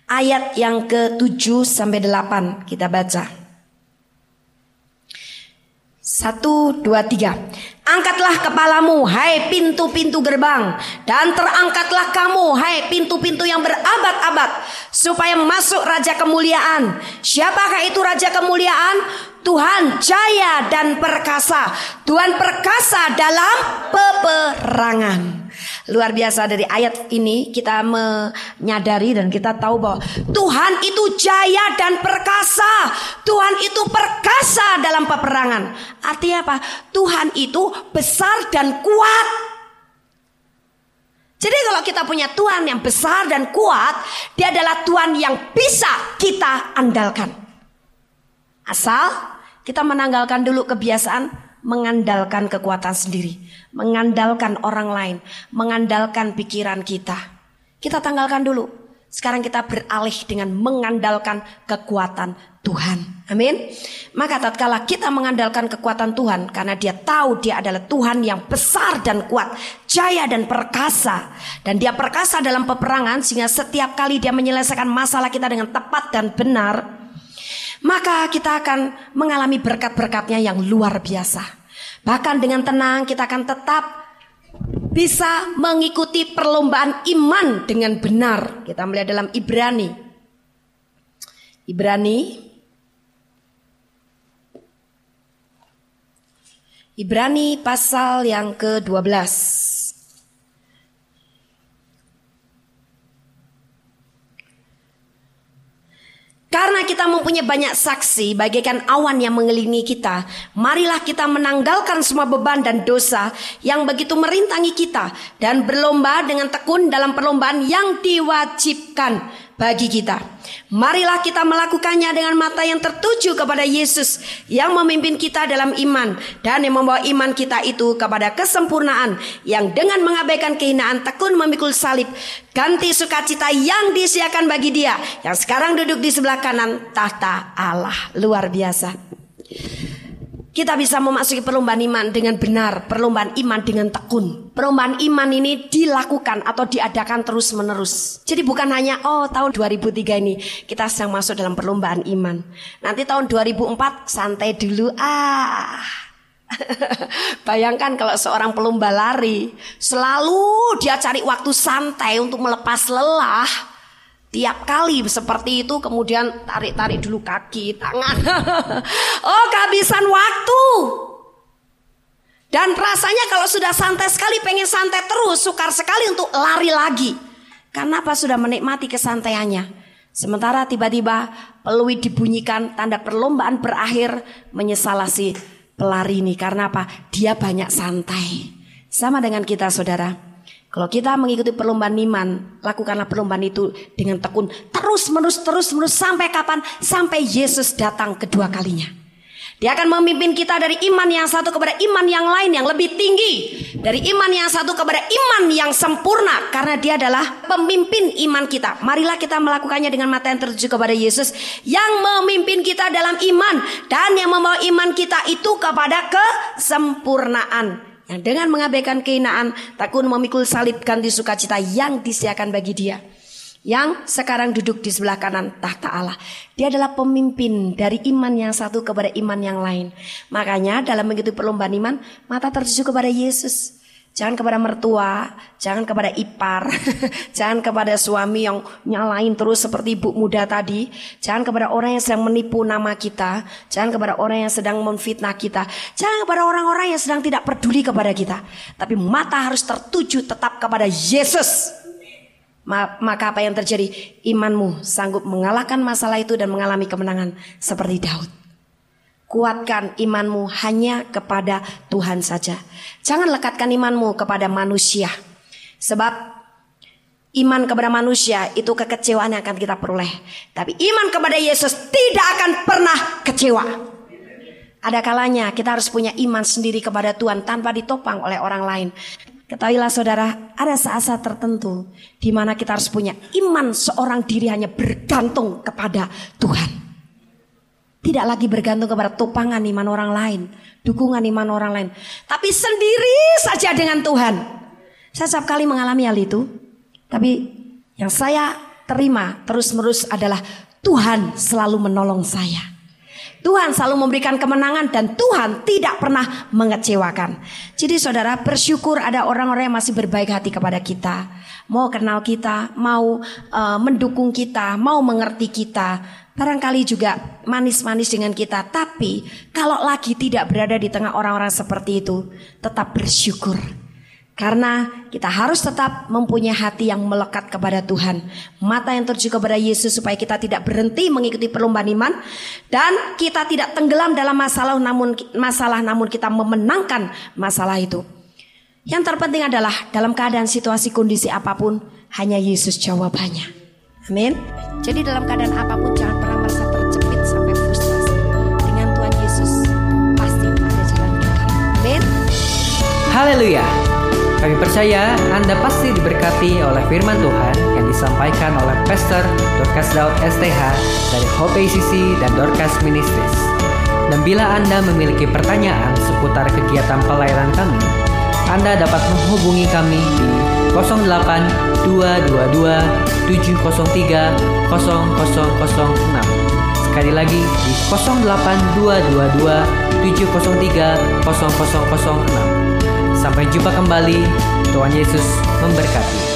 ayat yang ke-7 sampai 8 kita baca. Satu, dua, tiga. Angkatlah kepalamu, hai pintu-pintu gerbang. Dan terangkatlah kamu, hai pintu-pintu yang berabad-abad. Supaya masuk Raja Kemuliaan. Siapakah itu Raja Kemuliaan? Tuhan jaya dan perkasa. Tuhan perkasa dalam peperangan. Luar biasa dari ayat ini kita menyadari dan kita tahu bahwa Tuhan itu jaya dan perkasa. Tuhan itu perkasa dalam peperangan. Artinya apa? Tuhan itu besar dan kuat. Jadi kalau kita punya Tuhan yang besar dan kuat, dia adalah Tuhan yang bisa kita andalkan. Asal kita menanggalkan dulu kebiasaan mengandalkan kekuatan sendiri, mengandalkan orang lain, mengandalkan pikiran kita. Kita tanggalkan dulu. Sekarang kita beralih dengan mengandalkan kekuatan Tuhan. Amin. Maka tatkala kita mengandalkan kekuatan Tuhan karena dia tahu dia adalah Tuhan yang besar dan kuat, jaya dan perkasa dan dia perkasa dalam peperangan sehingga setiap kali dia menyelesaikan masalah kita dengan tepat dan benar, maka kita akan mengalami berkat-berkatnya yang luar biasa. Bahkan dengan tenang kita akan tetap bisa mengikuti perlombaan iman dengan benar. Kita melihat dalam Ibrani. Ibrani Ibrani pasal yang ke-12. Karena kita mempunyai banyak saksi bagaikan awan yang mengelilingi kita, marilah kita menanggalkan semua beban dan dosa yang begitu merintangi kita dan berlomba dengan tekun dalam perlombaan yang diwajibkan bagi kita. Marilah kita melakukannya dengan mata yang tertuju kepada Yesus yang memimpin kita dalam iman dan yang membawa iman kita itu kepada kesempurnaan yang dengan mengabaikan kehinaan tekun memikul salib ganti sukacita yang disiakan bagi dia yang sekarang duduk di sebelah kanan tahta Allah luar biasa. Kita bisa memasuki perlombaan iman dengan benar, perlombaan iman dengan tekun. Perlombaan iman ini dilakukan atau diadakan terus-menerus. Jadi bukan hanya oh tahun 2003 ini kita sedang masuk dalam perlombaan iman. Nanti tahun 2004 santai dulu ah. Bayangkan kalau seorang pelomba lari selalu dia cari waktu santai untuk melepas lelah. Tiap kali seperti itu kemudian tarik-tarik dulu kaki, tangan. oh kehabisan waktu. Dan rasanya kalau sudah santai sekali pengen santai terus, sukar sekali untuk lari lagi. Karena apa sudah menikmati kesantaiannya. Sementara tiba-tiba peluit dibunyikan tanda perlombaan berakhir menyesal si pelari ini. Karena apa? Dia banyak santai. Sama dengan kita saudara. Kalau kita mengikuti perlombaan iman, lakukanlah perlombaan itu dengan tekun. Terus menerus, terus menerus sampai kapan? Sampai Yesus datang kedua kalinya. Dia akan memimpin kita dari iman yang satu kepada iman yang lain yang lebih tinggi. Dari iman yang satu kepada iman yang sempurna. Karena dia adalah pemimpin iman kita. Marilah kita melakukannya dengan mata yang tertuju kepada Yesus. Yang memimpin kita dalam iman. Dan yang membawa iman kita itu kepada kesempurnaan. Yang dengan mengabaikan kehinaan, takun memikul salib ganti sukacita yang disiakan bagi dia. Yang sekarang duduk di sebelah kanan tahta Allah. Dia adalah pemimpin dari iman yang satu kepada iman yang lain. Makanya dalam mengikuti perlombaan iman, mata tertuju kepada Yesus. Jangan kepada mertua, jangan kepada ipar, jangan kepada suami yang nyalain terus seperti ibu muda tadi, jangan kepada orang yang sedang menipu nama kita, jangan kepada orang yang sedang memfitnah kita, jangan kepada orang-orang yang sedang tidak peduli kepada kita. Tapi mata harus tertuju tetap kepada Yesus. Maka apa yang terjadi? Imanmu sanggup mengalahkan masalah itu dan mengalami kemenangan seperti Daud. Kuatkan imanmu hanya kepada Tuhan saja. Jangan lekatkan imanmu kepada manusia. Sebab iman kepada manusia itu kekecewaan yang akan kita peroleh. Tapi iman kepada Yesus tidak akan pernah kecewa. Ada kalanya kita harus punya iman sendiri kepada Tuhan tanpa ditopang oleh orang lain. Ketahuilah saudara, ada saat-saat tertentu di mana kita harus punya iman seorang diri hanya bergantung kepada Tuhan. Tidak lagi bergantung kepada topangan iman orang lain, dukungan iman orang lain, tapi sendiri saja dengan Tuhan. Saya setiap kali mengalami hal itu, tapi yang saya terima terus-menerus adalah Tuhan selalu menolong saya. Tuhan selalu memberikan kemenangan dan Tuhan tidak pernah mengecewakan. Jadi saudara bersyukur ada orang-orang yang masih berbaik hati kepada kita. Mau kenal kita, mau uh, mendukung kita, mau mengerti kita. Barangkali juga manis-manis dengan kita, tapi kalau lagi tidak berada di tengah orang-orang seperti itu, tetap bersyukur. Karena kita harus tetap mempunyai hati yang melekat kepada Tuhan. Mata yang tertuju kepada Yesus supaya kita tidak berhenti mengikuti perlombaan iman. Dan kita tidak tenggelam dalam masalah namun, masalah namun kita memenangkan masalah itu. Yang terpenting adalah dalam keadaan situasi kondisi apa pun, hanya Yesus jawabannya. Amin. Jadi dalam keadaan apa pun jangan pernah merasa terjepit sampai frustrasi. Dengan Tuhan Yesus pasti ada jalan keluar. Amin. Haleluya. Kami percaya Anda pasti diberkati oleh firman Tuhan yang disampaikan oleh Pastor Dorcas Daud STH dari Hope ACC dan Dorcas Ministries. Dan bila Anda memiliki pertanyaan seputar kegiatan pelayanan kami, Anda dapat menghubungi kami di 08 222 703 0006. Sekali lagi di 08 222 703 0006. Sampai jumpa kembali. Tuhan Yesus memberkati.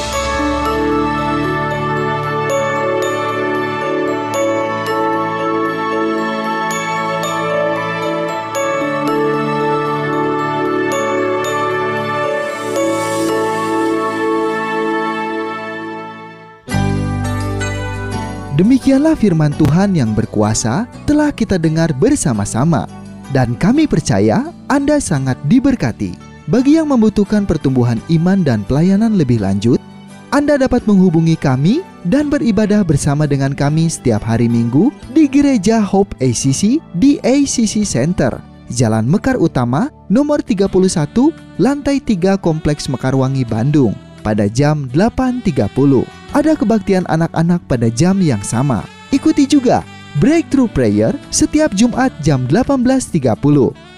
Demikianlah firman Tuhan yang berkuasa telah kita dengar bersama-sama, dan kami percaya Anda sangat diberkati. Bagi yang membutuhkan pertumbuhan iman dan pelayanan lebih lanjut, Anda dapat menghubungi kami dan beribadah bersama dengan kami setiap hari Minggu di Gereja Hope ACC di ACC Center, Jalan Mekar Utama, nomor 31, lantai 3 Kompleks Mekarwangi, Bandung, pada jam 8.30. Ada kebaktian anak-anak pada jam yang sama. Ikuti juga Breakthrough Prayer setiap Jumat jam 18.30.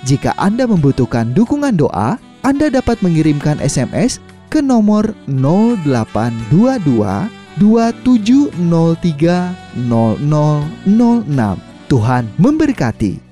Jika Anda membutuhkan dukungan doa, Anda dapat mengirimkan SMS ke nomor 0822 2703 0006. Tuhan memberkati.